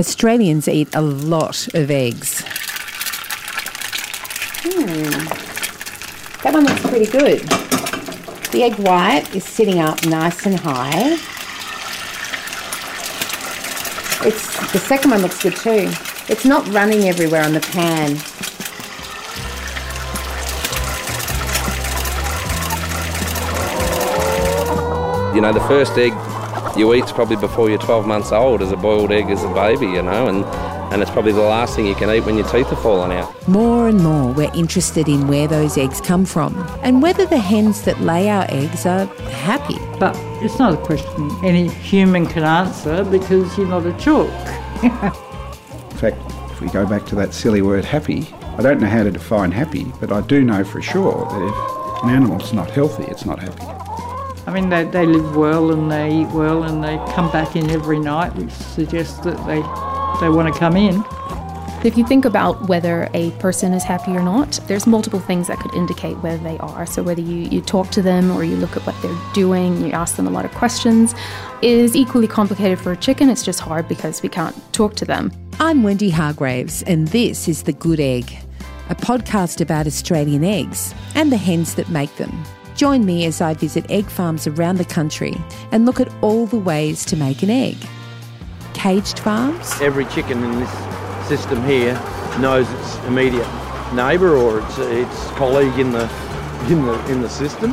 Australians eat a lot of eggs. Hmm. That one looks pretty good. The egg white is sitting up nice and high. It's the second one looks good too. It's not running everywhere on the pan. You know, the first egg you eat's probably before you're 12 months old as a boiled egg as a baby, you know, and, and it's probably the last thing you can eat when your teeth are falling out. More and more, we're interested in where those eggs come from and whether the hens that lay our eggs are happy. But it's not a question any human can answer because you're not a chalk. In fact, if we go back to that silly word happy, I don't know how to define happy, but I do know for sure that if an animal's not healthy, it's not happy. I mean, they, they live well and they eat well and they come back in every night, which suggests that they, they want to come in. If you think about whether a person is happy or not, there's multiple things that could indicate whether they are. So, whether you, you talk to them or you look at what they're doing, you ask them a lot of questions, is equally complicated for a chicken. It's just hard because we can't talk to them. I'm Wendy Hargreaves, and this is The Good Egg, a podcast about Australian eggs and the hens that make them. Join me as I visit egg farms around the country and look at all the ways to make an egg. Caged farms, every chicken in this system here knows its immediate neighbour or its, its colleague in the in the in the system,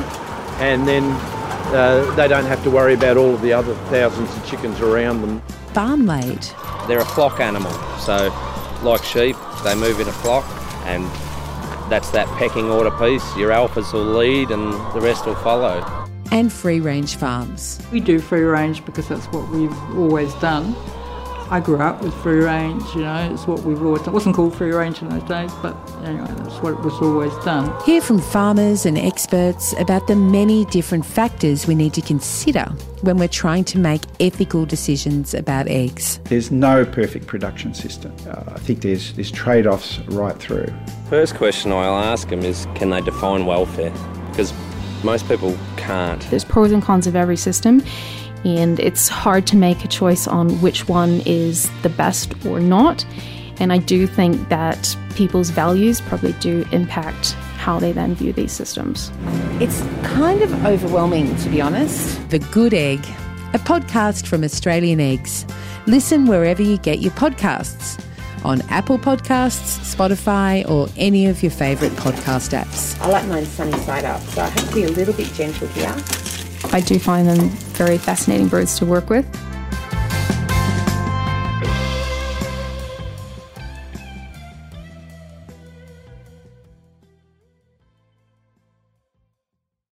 and then uh, they don't have to worry about all of the other thousands of chickens around them. barn laid, They're a flock animal, so like sheep, they move in a flock, and that's that pecking order piece. Your alphas will lead, and the rest will follow. and free range farms. We do free range because that's what we've always done. I grew up with free range, you know, it's what we've always done. It wasn't called free range in those days, but anyway, that's what it was always done. Hear from farmers and experts about the many different factors we need to consider when we're trying to make ethical decisions about eggs. There's no perfect production system. Uh, I think there's, there's trade offs right through. First question I'll ask them is can they define welfare? Because most people can't. There's pros and cons of every system, and it's hard to make a choice on which one is the best or not. And I do think that people's values probably do impact how they then view these systems. It's kind of overwhelming, to be honest. The Good Egg, a podcast from Australian Eggs. Listen wherever you get your podcasts on Apple Podcasts, Spotify, or any of your favourite podcast apps. I like mine sunny side up, so I have to be a little bit gentle here. I do find them very fascinating birds to work with.